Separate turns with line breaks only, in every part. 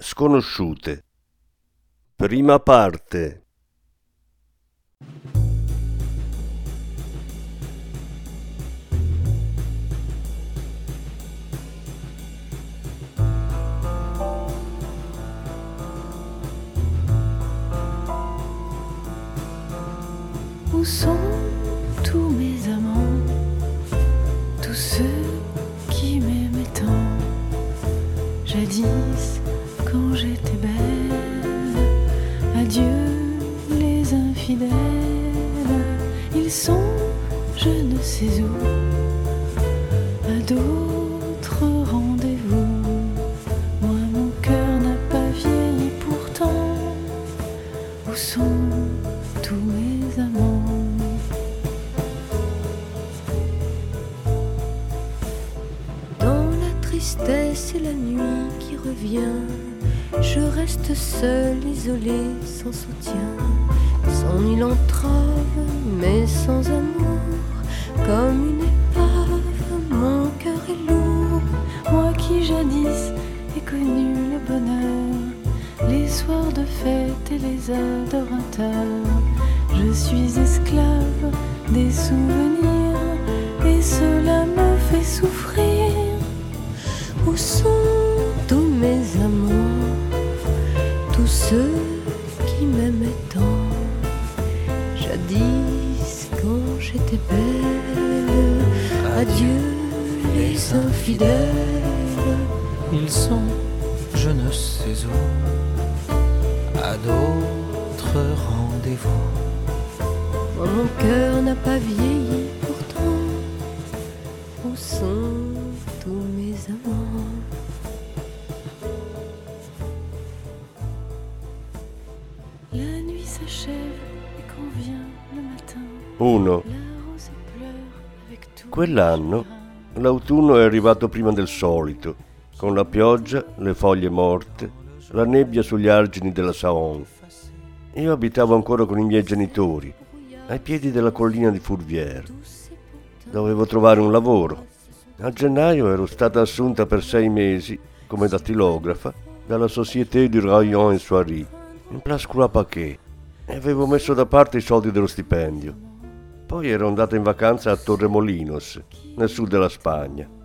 Sconosciute. Prima parte.
Où sont d'autres rendez-vous. Moi, mon cœur n'a pas vieilli pourtant. Où sont tous mes amants? Dans la tristesse et la nuit qui revient, je reste seule, isolée, sans soutien, sans ni l'entrave, connu le bonheur, les soirs de fête et les adorateurs, je suis esclave des souvenirs, et cela me fait souffrir. Où sont tous mes amants, tous ceux qui m'aimaient tant Jadis, quand j'étais belle, adieu les infidèles.
Ils sont je ne sais où, à d'autres rendez-vous.
Moi, mon cœur n'a pas vieilli pourtant. Où sont tous mes amants La nuit s'achève et quand vient le matin,
1.
la rose pleure avec tout.
Quell'anno? L'autunno è arrivato prima del solito, con la pioggia, le foglie morte, la nebbia sugli argini della Saon. Io abitavo ancora con i miei genitori, ai piedi della collina di Fourvière. Dovevo trovare un lavoro. A gennaio ero stata assunta per sei mesi come dattilografa dalla Société du Rayon et Soierie, in Place Croix-Paquet, e avevo messo da parte i soldi dello stipendio. Poi ero andata in vacanza a Torremolinos, nel sud della Spagna.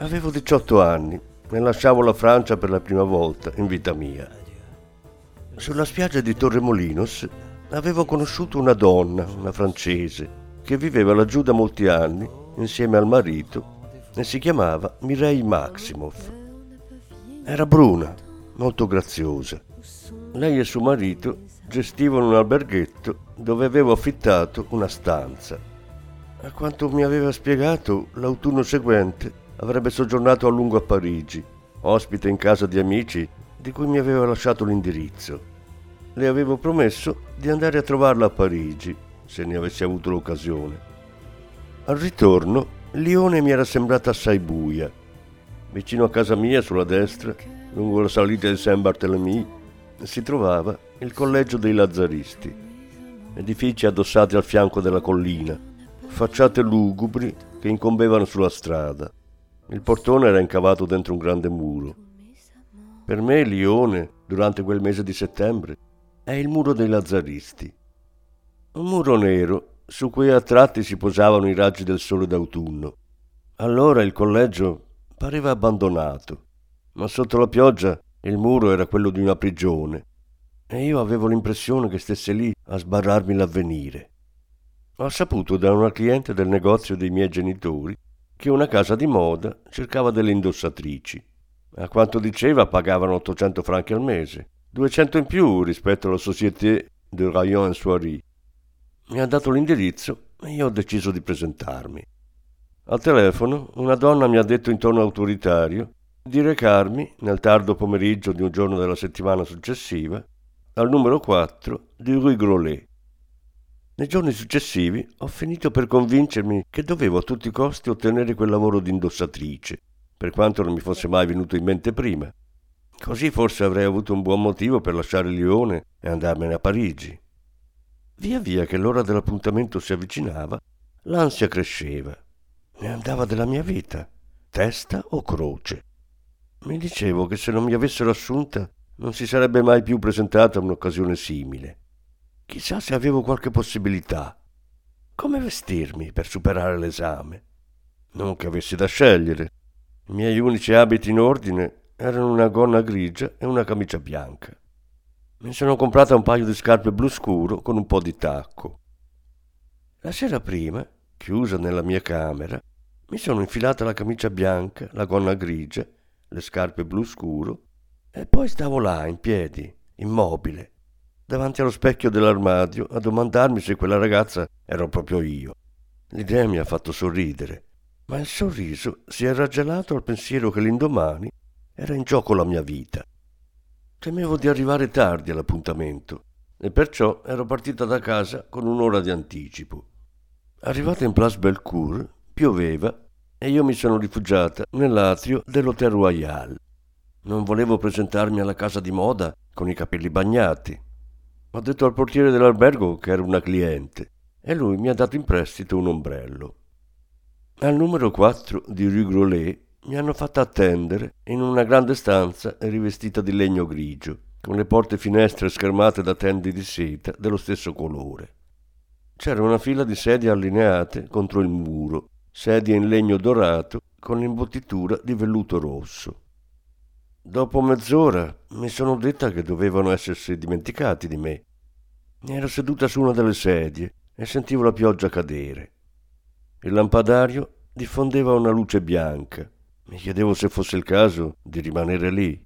Avevo 18 anni e lasciavo la Francia per la prima volta in vita mia. Sulla spiaggia di Torremolinos avevo conosciuto una donna, una francese, che viveva laggiù da molti anni insieme al marito e si chiamava Mireille Maximoff. Era bruna, molto graziosa. Lei e suo marito gestivano un alberghetto dove avevo affittato una stanza. A quanto mi aveva spiegato, l'autunno seguente avrebbe soggiornato a lungo a Parigi, ospite in casa di amici di cui mi aveva lasciato l'indirizzo. Le avevo promesso di andare a trovarla a Parigi, se ne avessi avuto l'occasione. Al ritorno, Lione mi era sembrata assai buia. Vicino a casa mia, sulla destra, lungo la salita di Saint-Barthélemy, si trovava il collegio dei Lazzaristi, edifici addossati al fianco della collina, facciate lugubri che incombevano sulla strada. Il portone era incavato dentro un grande muro. Per me Lione, durante quel mese di settembre, è il muro dei Lazzaristi. Un muro nero su cui a tratti si posavano i raggi del sole d'autunno. Allora il collegio pareva abbandonato, ma sotto la pioggia il muro era quello di una prigione e io avevo l'impressione che stesse lì a sbarrarmi l'avvenire. Ho saputo da una cliente del negozio dei miei genitori che una casa di moda cercava delle indossatrici. A quanto diceva pagavano 800 franchi al mese, 200 in più rispetto alla Société de Rayon et Soierie. Mi ha dato l'indirizzo e io ho deciso di presentarmi. Al telefono una donna mi ha detto in tono autoritario di recarmi, nel tardo pomeriggio di un giorno della settimana successiva, al numero 4 di Rue Grolet. Nei giorni successivi ho finito per convincermi che dovevo a tutti i costi ottenere quel lavoro di indossatrice, per quanto non mi fosse mai venuto in mente prima. Così forse avrei avuto un buon motivo per lasciare Lione e andarmene a Parigi. Via via che l'ora dell'appuntamento si avvicinava, l'ansia cresceva. Ne andava della mia vita, testa o croce. Mi dicevo che se non mi avessero assunta non si sarebbe mai più presentata un'occasione simile. Chissà se avevo qualche possibilità. Come vestirmi per superare l'esame? Non che avessi da scegliere. I miei unici abiti in ordine erano una gonna grigia e una camicia bianca. Mi sono comprata un paio di scarpe blu scuro con un po' di tacco. La sera prima, chiusa nella mia camera, mi sono infilata la camicia bianca, la gonna grigia, le scarpe blu scuro e poi stavo là, in piedi, immobile, davanti allo specchio dell'armadio a domandarmi se quella ragazza ero proprio io. L'idea mi ha fatto sorridere, ma il sorriso si è raggelato al pensiero che l'indomani era in gioco la mia vita. Temevo di arrivare tardi all'appuntamento e perciò ero partita da casa con un'ora di anticipo. Arrivata in Place Belcourt, pioveva e io mi sono rifugiata nell'atrio dell'Hotel Royal. Non volevo presentarmi alla casa di moda con i capelli bagnati, ho detto al portiere dell'albergo che era una cliente e lui mi ha dato in prestito un ombrello. Al numero 4 di Rue Grolet mi hanno fatto attendere in una grande stanza rivestita di legno grigio, con le porte e finestre schermate da tende di seta dello stesso colore. C'era una fila di sedie allineate contro il muro, sedie in legno dorato con l'imbottitura di velluto rosso. Dopo mezz'ora mi sono detta che dovevano essersi dimenticati di me. Ero seduta su una delle sedie e sentivo la pioggia cadere. Il lampadario diffondeva una luce bianca. Mi chiedevo se fosse il caso di rimanere lì.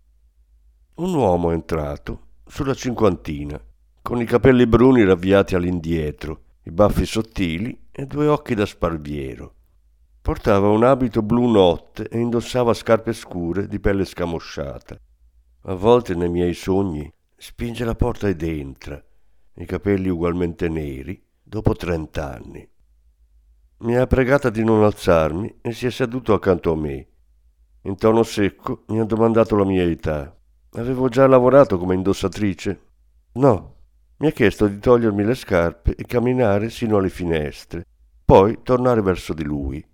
Un uomo è entrato sulla cinquantina, con i capelli bruni ravviati all'indietro, i baffi sottili e due occhi da sparviero. Portava un abito blu notte e indossava scarpe scure di pelle scamosciata. A volte nei miei sogni spinge la porta ed entra, i capelli ugualmente neri, dopo trent'anni. Mi ha pregata di non alzarmi e si è seduto accanto a me. In tono secco mi ha domandato la mia età. Avevo già lavorato come indossatrice? No. Mi ha chiesto di togliermi le scarpe e camminare sino alle finestre, poi tornare verso di lui.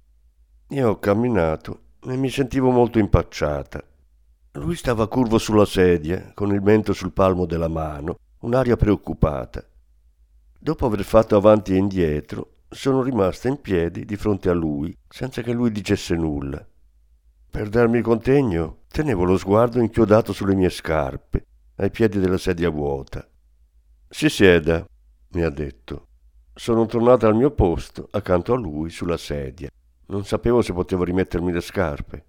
Io ho camminato e mi sentivo molto impacciata. Lui stava curvo sulla sedia, con il mento sul palmo della mano, un'aria preoccupata. Dopo aver fatto avanti e indietro, sono rimasta in piedi di fronte a lui, senza che lui dicesse nulla. Per darmi contegno, tenevo lo sguardo inchiodato sulle mie scarpe, ai piedi della sedia vuota. Si sieda, mi ha detto. Sono tornata al mio posto, accanto a lui, sulla sedia. Non sapevo se potevo rimettermi le scarpe.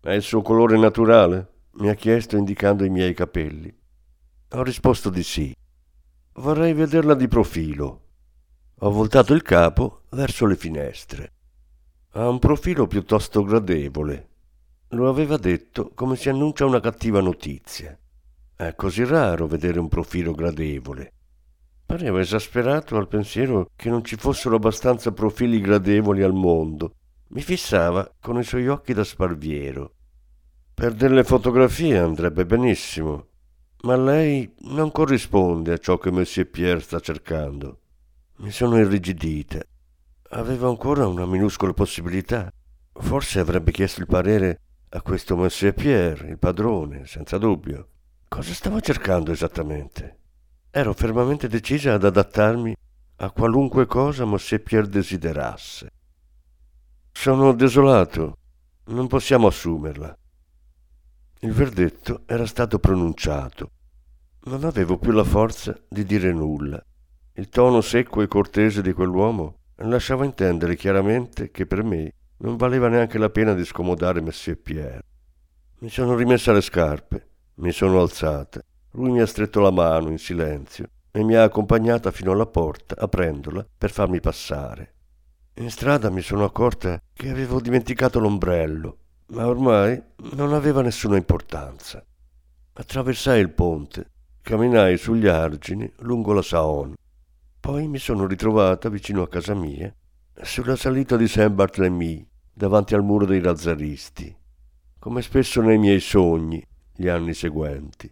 È il suo colore naturale? mi ha chiesto indicando i miei capelli. Ho risposto di sì. Vorrei vederla di profilo. Ho voltato il capo verso le finestre. Ha un profilo piuttosto gradevole. Lo aveva detto come si annuncia una cattiva notizia. È così raro vedere un profilo gradevole. Pareva esasperato al pensiero che non ci fossero abbastanza profili gradevoli al mondo mi fissava con i suoi occhi da sparviero. Per delle fotografie andrebbe benissimo, ma lei non corrisponde a ciò che Monsieur Pierre sta cercando. Mi sono irrigidita. Avevo ancora una minuscola possibilità. Forse avrebbe chiesto il parere a questo Monsieur Pierre, il padrone, senza dubbio. Cosa stavo cercando esattamente? Ero fermamente decisa ad adattarmi a qualunque cosa Monsieur Pierre desiderasse. Sono desolato. Non possiamo assumerla. Il verdetto era stato pronunciato. Non avevo più la forza di dire nulla. Il tono secco e cortese di quell'uomo lasciava intendere chiaramente che per me non valeva neanche la pena di scomodare Messie Pierre. Mi sono rimessa le scarpe, mi sono alzata. Lui mi ha stretto la mano in silenzio e mi ha accompagnata fino alla porta, aprendola per farmi passare. In strada mi sono accorta che avevo dimenticato l'ombrello. ma ormai non aveva nessuna importanza. Attraversai il ponte, camminai sugli argini lungo la Saône. Poi mi sono ritrovata vicino a casa mia, sulla salita di Saint-Barthélemy, davanti al muro dei lazzaristi, come spesso nei miei sogni gli anni seguenti.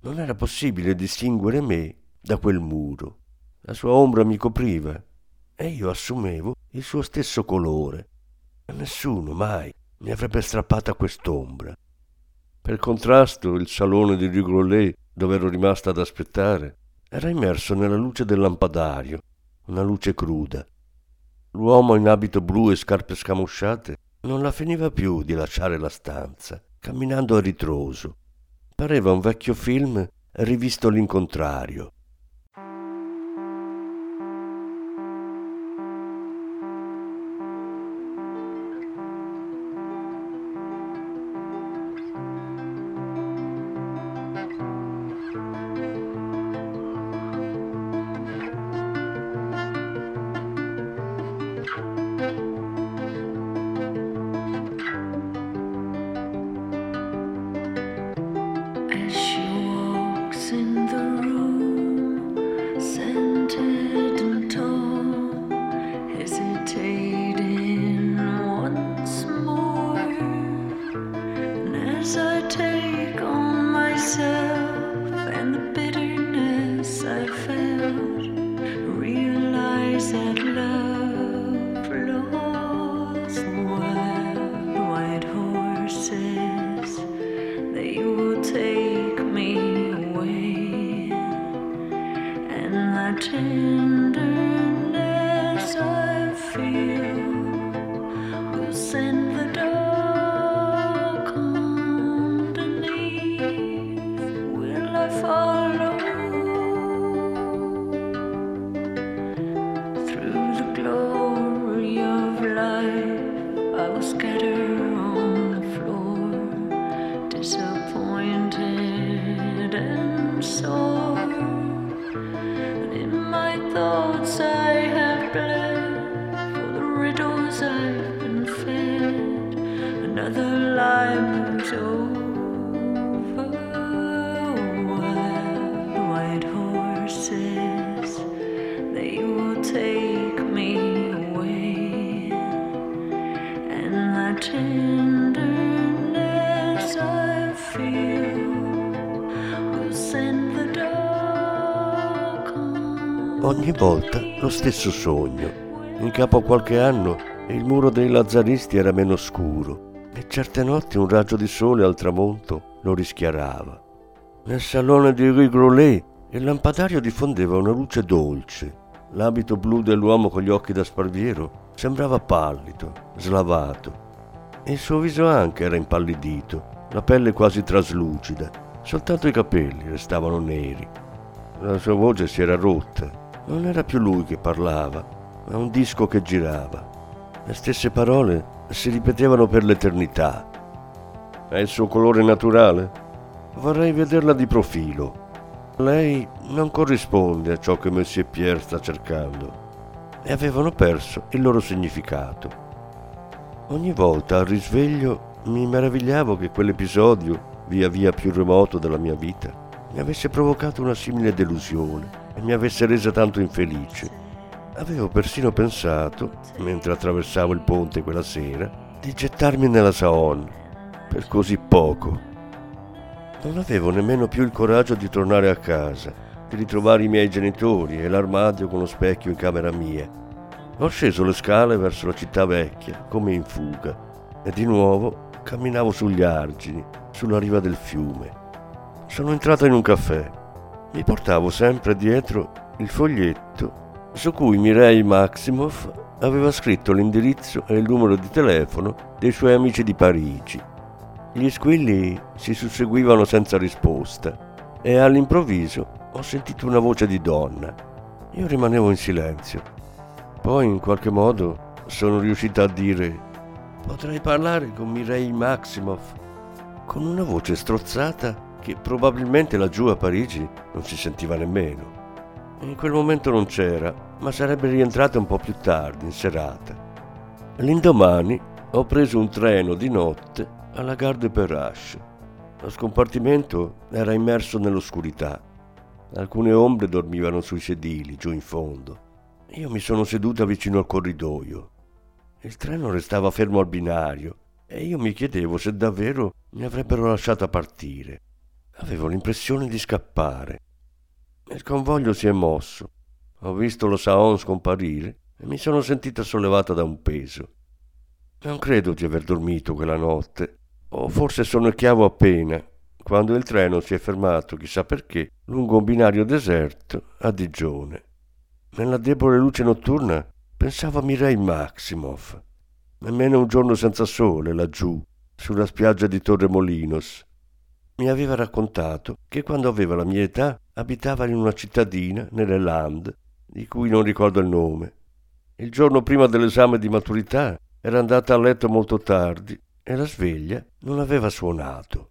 Non era possibile distinguere me da quel muro. La sua ombra mi copriva e io assumevo il suo stesso colore. Nessuno mai mi avrebbe strappata quest'ombra. Per contrasto, il salone di Rue dove ero rimasta ad aspettare, era immerso nella luce del lampadario, una luce cruda. L'uomo in abito blu e scarpe scamosciate non la finiva più di lasciare la stanza, camminando a ritroso. Pareva un vecchio film rivisto all'incontrario. Volta lo stesso sogno. In capo a qualche anno il muro dei lazzaristi era meno scuro e certe notti un raggio di sole al tramonto lo rischiarava. Nel salone di Rue il lampadario diffondeva una luce dolce. L'abito blu dell'uomo con gli occhi da sparviero sembrava pallido, slavato. E il suo viso anche era impallidito, la pelle quasi traslucida. Soltanto i capelli restavano neri. La sua voce si era rotta non era più lui che parlava, ma un disco che girava. Le stesse parole si ripetevano per l'eternità. È il suo colore naturale? Vorrei vederla di profilo. Lei non corrisponde a ciò che Monsieur Pierre sta cercando. E avevano perso il loro significato. Ogni volta al risveglio mi meravigliavo che quell'episodio, via via più remoto della mia vita, mi avesse provocato una simile delusione e mi avesse resa tanto infelice. Avevo persino pensato, mentre attraversavo il ponte quella sera, di gettarmi nella Saône, per così poco. Non avevo nemmeno più il coraggio di tornare a casa, di ritrovare i miei genitori e l'armadio con lo specchio in camera mia. Ho sceso le scale verso la città vecchia, come in fuga, e di nuovo camminavo sugli argini, sulla riva del fiume. Sono entrato in un caffè mi portavo sempre dietro il foglietto su cui Mirei Maximoff aveva scritto l'indirizzo e il numero di telefono dei suoi amici di Parigi. Gli squilli si susseguivano senza risposta e all'improvviso ho sentito una voce di donna. Io rimanevo in silenzio. Poi in qualche modo sono riuscita a dire potrei parlare con Mirei Maximoff con una voce strozzata che probabilmente laggiù a Parigi non si sentiva nemmeno. In quel momento non c'era, ma sarebbe rientrata un po' più tardi, in serata. L'indomani ho preso un treno di notte alla Gare de Perrache. Lo scompartimento era immerso nell'oscurità. Alcune ombre dormivano sui sedili, giù in fondo. Io mi sono seduta vicino al corridoio. Il treno restava fermo al binario e io mi chiedevo se davvero mi avrebbero lasciata partire. Avevo l'impressione di scappare. Il convoglio si è mosso. Ho visto lo Saon scomparire e mi sono sentita sollevata da un peso. Non credo di aver dormito quella notte, o forse sonnecchiavo appena, quando il treno si è fermato, chissà perché, lungo un binario deserto a Digione. Nella debole luce notturna pensavo a Mireille Maximoff. Nemmeno un giorno senza sole laggiù, sulla spiaggia di Torre Molinos. Mi aveva raccontato che quando aveva la mia età abitava in una cittadina nelle Land, di cui non ricordo il nome. Il giorno prima dell'esame di maturità era andata a letto molto tardi e la sveglia non aveva suonato.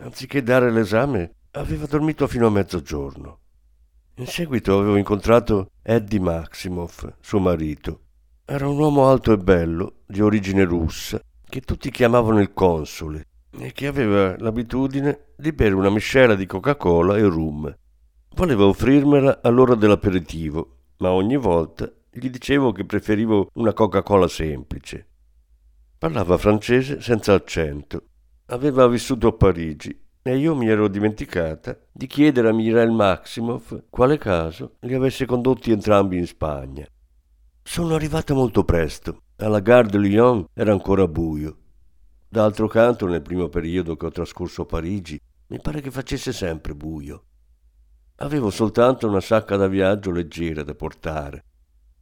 Anziché dare l'esame, aveva dormito fino a mezzogiorno. In seguito avevo incontrato Eddie Maximoff, suo marito. Era un uomo alto e bello, di origine russa, che tutti chiamavano il console e che aveva l'abitudine di bere una miscela di Coca-Cola e rum. Voleva offrirmela all'ora dell'aperitivo, ma ogni volta gli dicevo che preferivo una Coca-Cola semplice. Parlava francese senza accento. Aveva vissuto a Parigi e io mi ero dimenticata di chiedere a Mirel Maximoff quale caso li avesse condotti entrambi in Spagna. Sono arrivata molto presto. Alla Gare de Lyon era ancora buio. D'altro canto, nel primo periodo che ho trascorso a Parigi, mi pare che facesse sempre buio. Avevo soltanto una sacca da viaggio leggera da portare.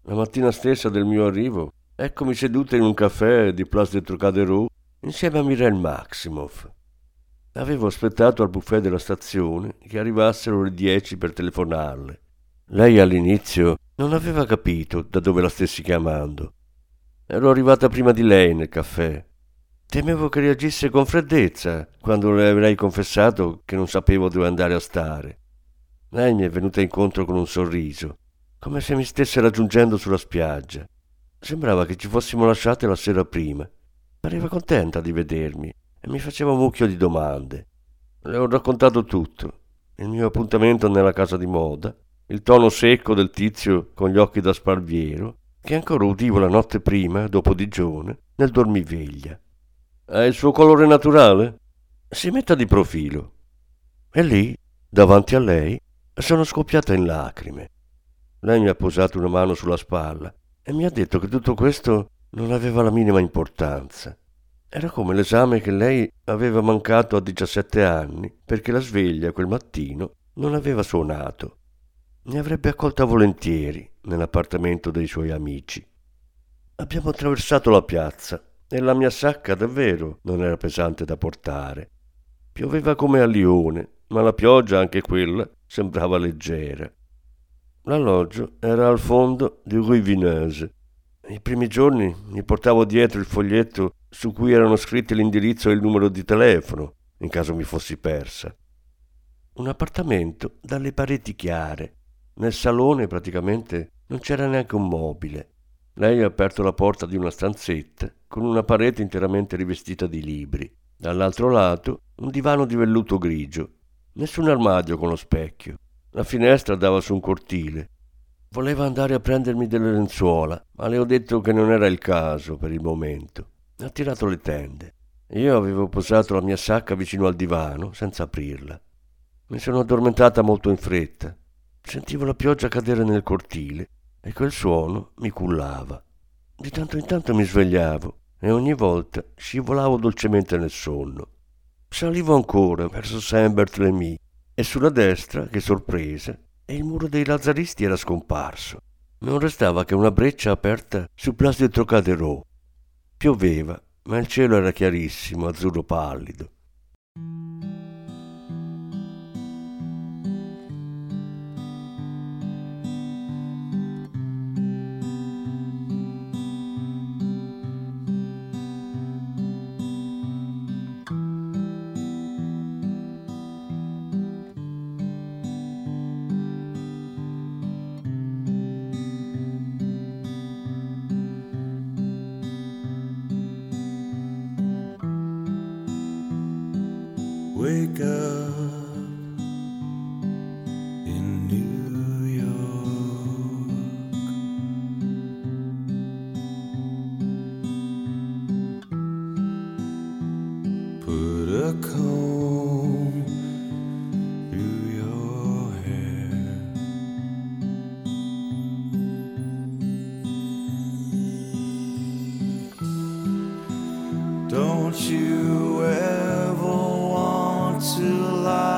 La mattina stessa del mio arrivo, eccomi seduta in un caffè di Place de Trocadero insieme a Mirel Maximoff. Avevo aspettato al buffet della stazione che arrivassero le dieci per telefonarle. Lei all'inizio non aveva capito da dove la stessi chiamando. Ero arrivata prima di lei nel caffè. Temevo che reagisse con freddezza quando le avrei confessato che non sapevo dove andare a stare. Lei mi è venuta incontro con un sorriso, come se mi stesse raggiungendo sulla spiaggia. Sembrava che ci fossimo lasciate la sera prima. Pareva contenta di vedermi e mi faceva un mucchio di domande. Le ho raccontato tutto, il mio appuntamento nella casa di moda, il tono secco del tizio con gli occhi da sparviero, che ancora udivo la notte prima, dopo digione, nel dormiveglia. Ha il suo colore naturale? Si metta di profilo. E lì, davanti a lei, sono scoppiata in lacrime. Lei mi ha posato una mano sulla spalla e mi ha detto che tutto questo non aveva la minima importanza. Era come l'esame che lei aveva mancato a 17 anni perché la sveglia quel mattino non aveva suonato. Mi avrebbe accolta volentieri nell'appartamento dei suoi amici. Abbiamo attraversato la piazza e la mia sacca davvero non era pesante da portare. Pioveva come a Lione, ma la pioggia, anche quella, sembrava leggera. L'alloggio era al fondo di Rue Vineuse. I primi giorni mi portavo dietro il foglietto su cui erano scritti l'indirizzo e il numero di telefono, in caso mi fossi persa. Un appartamento dalle pareti chiare. Nel salone praticamente non c'era neanche un mobile. Lei ha aperto la porta di una stanzetta con una parete interamente rivestita di libri. Dall'altro lato un divano di velluto grigio. Nessun armadio con lo specchio. La finestra dava su un cortile. Voleva andare a prendermi delle lenzuola, ma le ho detto che non era il caso per il momento. Ha tirato le tende. Io avevo posato la mia sacca vicino al divano, senza aprirla. Mi sono addormentata molto in fretta. Sentivo la pioggia cadere nel cortile e quel suono mi cullava. Di tanto in tanto mi svegliavo e ogni volta scivolavo dolcemente nel sonno. Salivo ancora verso Saint-Barthélemy e sulla destra, che sorpresa, il muro dei lazzaristi era scomparso. Non restava che una breccia aperta su Place de Trocadero Pioveva, ma il cielo era chiarissimo, azzurro pallido.
Don't you ever want to lie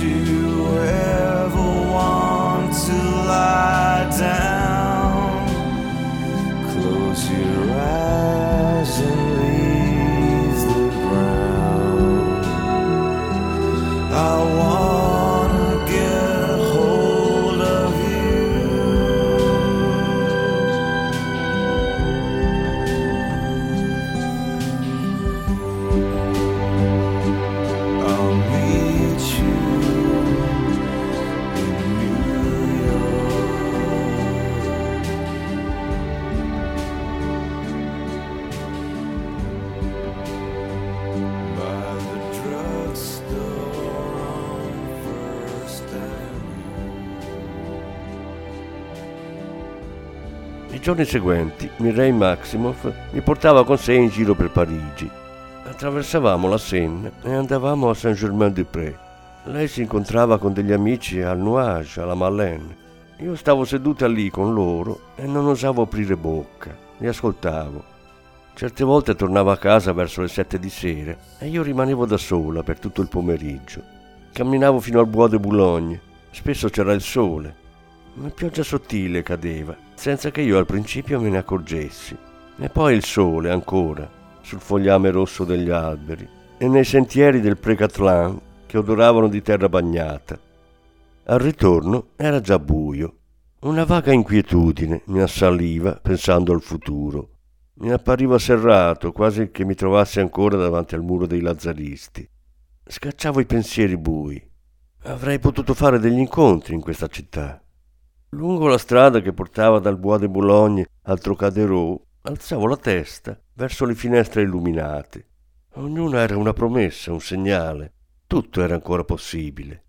you ever want to lie down? Close your eyes and
giorni seguenti Mireille Maximoff mi portava con sé in giro per Parigi. Attraversavamo la Seine e andavamo a Saint-Germain-des-Prés. Lei si incontrava con degli amici al Nuage, alla Marlène. Io stavo seduta lì con loro e non osavo aprire bocca. Li ascoltavo. Certe volte tornavo a casa verso le sette di sera e io rimanevo da sola per tutto il pomeriggio. Camminavo fino al Bois de Boulogne. Spesso c'era il sole. Una pioggia sottile cadeva, senza che io al principio me ne accorgessi. E poi il sole ancora, sul fogliame rosso degli alberi e nei sentieri del Précatelin che odoravano di terra bagnata. Al ritorno era già buio. Una vaga inquietudine mi assaliva pensando al futuro. Mi appariva serrato, quasi che mi trovassi ancora davanti al muro dei lazzaristi. Scacciavo i pensieri bui. Avrei potuto fare degli incontri in questa città. Lungo la strada che portava dal Bois de Boulogne al Trocadero, alzavo la testa verso le finestre illuminate. Ognuna era una promessa, un segnale. Tutto era ancora possibile.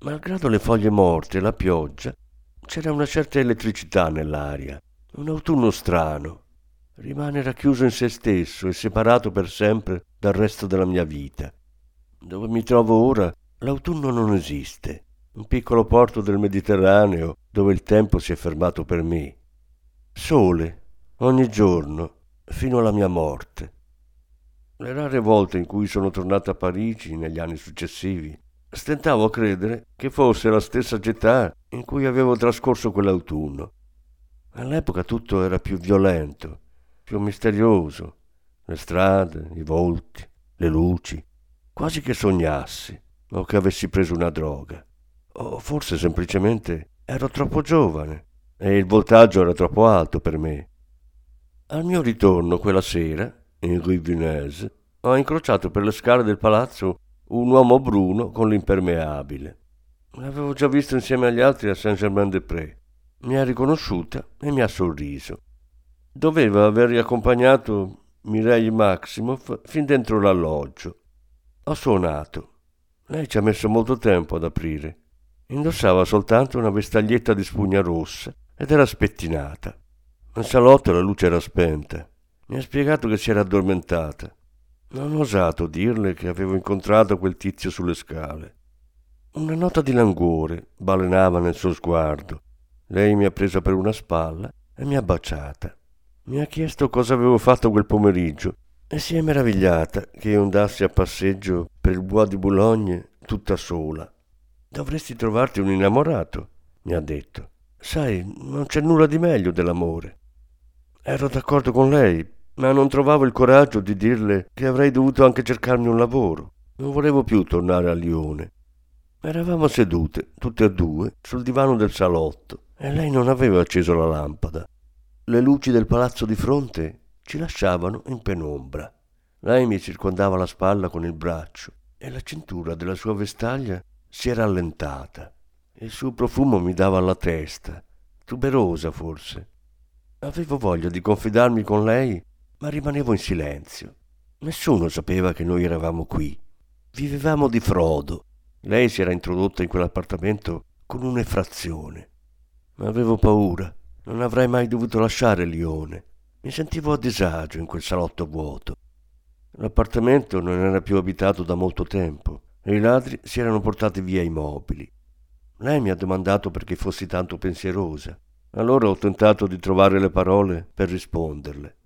Malgrado le foglie morte e la pioggia, c'era una certa elettricità nell'aria, un autunno strano. Rimane racchiuso in se stesso e separato per sempre dal resto della mia vita. Dove mi trovo ora, l'autunno non esiste. Un piccolo porto del Mediterraneo dove il tempo si è fermato per me. Sole, ogni giorno, fino alla mia morte. Le rare volte in cui sono tornato a Parigi negli anni successivi, stentavo a credere che fosse la stessa città in cui avevo trascorso quell'autunno. All'epoca tutto era più violento, più misterioso, le strade, i volti, le luci, quasi che sognassi o che avessi preso una droga. O forse semplicemente ero troppo giovane e il voltaggio era troppo alto per me. Al mio ritorno quella sera, in Rue Vineuse, ho incrociato per le scale del palazzo un uomo bruno con l'impermeabile. L'avevo già visto insieme agli altri a Saint-Germain-des-Prés. Mi ha riconosciuta e mi ha sorriso. Doveva aver riaccompagnato Mireille Maximoff fin dentro l'alloggio. Ho suonato. Lei ci ha messo molto tempo ad aprire. Indossava soltanto una vestaglietta di spugna rossa ed era spettinata. Nel salotto la luce era spenta. Mi ha spiegato che si era addormentata. Non ho osato dirle che avevo incontrato quel tizio sulle scale. Una nota di languore balenava nel suo sguardo. Lei mi ha presa per una spalla e mi ha baciata. Mi ha chiesto cosa avevo fatto quel pomeriggio e si è meravigliata che io andassi a passeggio per il Bois di Boulogne tutta sola. Dovresti trovarti un innamorato, mi ha detto. Sai, non c'è nulla di meglio dell'amore. Ero d'accordo con lei, ma non trovavo il coraggio di dirle che avrei dovuto anche cercarmi un lavoro. Non volevo più tornare a Lione. Eravamo sedute, tutte e due, sul divano del salotto e lei non aveva acceso la lampada. Le luci del palazzo di fronte ci lasciavano in penombra. Lei mi circondava la spalla con il braccio e la cintura della sua vestaglia si era allentata. Il suo profumo mi dava alla testa, tuberosa forse. Avevo voglia di confidarmi con lei, ma rimanevo in silenzio. Nessuno sapeva che noi eravamo qui. Vivevamo di frodo. Lei si era introdotta in quell'appartamento con un'effrazione. Ma avevo paura. Non avrei mai dovuto lasciare Lione. Mi sentivo a disagio in quel salotto vuoto. L'appartamento non era più abitato da molto tempo e i ladri si erano portati via i mobili. Lei mi ha domandato perché fossi tanto pensierosa. Allora ho tentato di trovare le parole per risponderle.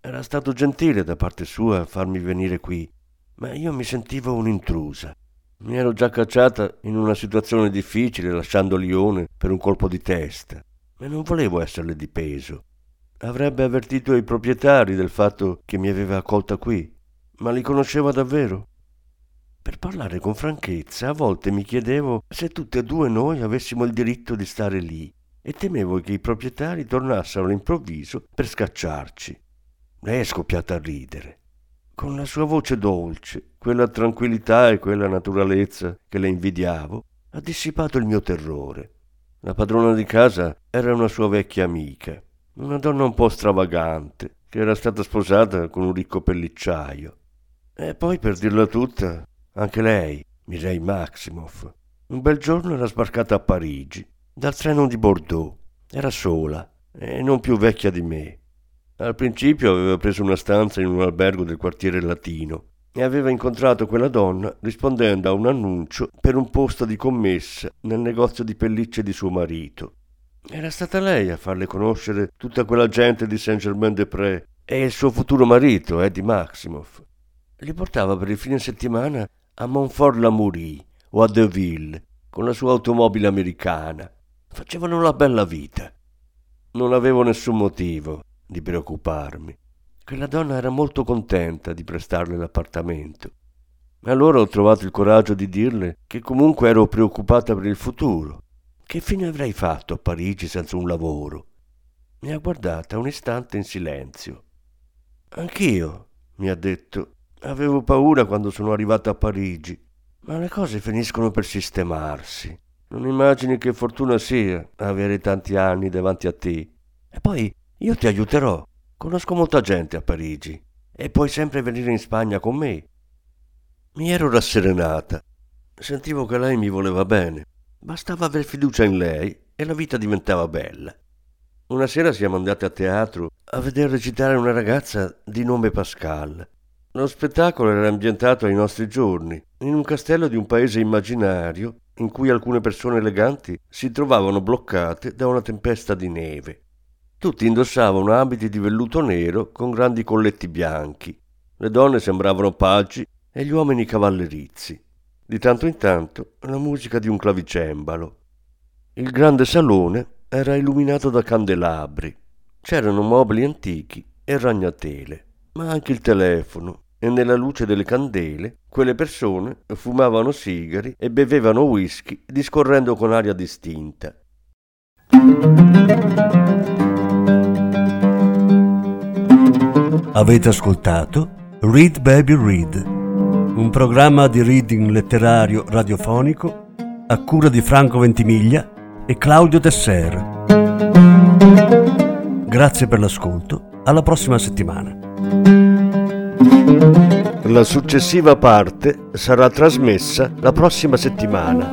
Era stato gentile da parte sua farmi venire qui, ma io mi sentivo un'intrusa. Mi ero già cacciata in una situazione difficile lasciando Lione per un colpo di testa e non volevo esserle di peso. Avrebbe avvertito i proprietari del fatto che mi aveva accolta qui, ma li conosceva davvero? Per parlare con franchezza, a volte mi chiedevo se tutte e due noi avessimo il diritto di stare lì e temevo che i proprietari tornassero all'improvviso per scacciarci. Lei è scoppiata a ridere. Con la sua voce dolce, quella tranquillità e quella naturalezza che le invidiavo, ha dissipato il mio terrore. La padrona di casa era una sua vecchia amica, una donna un po' stravagante, che era stata sposata con un ricco pellicciaio. E poi, per dirla tutta, anche lei, Mireille Maximoff, un bel giorno era sbarcata a Parigi, dal treno di Bordeaux. Era sola e non più vecchia di me. Al principio aveva preso una stanza in un albergo del quartiere latino e aveva incontrato quella donna rispondendo a un annuncio per un posto di commessa nel negozio di pellicce di suo marito. Era stata lei a farle conoscere tutta quella gente di Saint-Germain-des-Prés e il suo futuro marito, Eddie Maximoff. Li portava per il fine settimana a Montfort-l'Amoury o a Deauville con la sua automobile americana. Facevano la bella vita. Non avevo nessun motivo di preoccuparmi. Quella donna era molto contenta di prestarle l'appartamento. Allora ho trovato il coraggio di dirle che comunque ero preoccupata per il futuro. Che fine avrei fatto a Parigi senza un lavoro? Mi ha guardata un istante in silenzio. Anch'io, mi ha detto, avevo paura quando sono arrivata a Parigi, ma le cose finiscono per sistemarsi. Non immagini che fortuna sia avere tanti anni davanti a te. E poi io ti aiuterò. Conosco molta gente a Parigi e puoi sempre venire in Spagna con me. Mi ero rasserenata. Sentivo che lei mi voleva bene. Bastava aver fiducia in lei e la vita diventava bella. Una sera siamo andati a teatro a vedere recitare una ragazza di nome Pascal. Lo spettacolo era ambientato ai nostri giorni, in un castello di un paese immaginario in cui alcune persone eleganti si trovavano bloccate da una tempesta di neve. Tutti indossavano abiti di velluto nero con grandi colletti bianchi. Le donne sembravano paggi e gli uomini cavallerizzi. Di tanto in tanto la musica di un clavicembalo. Il grande salone era illuminato da candelabri. C'erano mobili antichi e ragnatele, ma anche il telefono, e nella luce delle candele quelle persone fumavano sigari e bevevano whisky discorrendo con aria distinta.
Avete ascoltato Read Baby Read, un programma di reading letterario radiofonico a cura di Franco Ventimiglia e Claudio Tesser. Grazie per l'ascolto, alla prossima settimana.
La successiva parte sarà trasmessa la prossima settimana.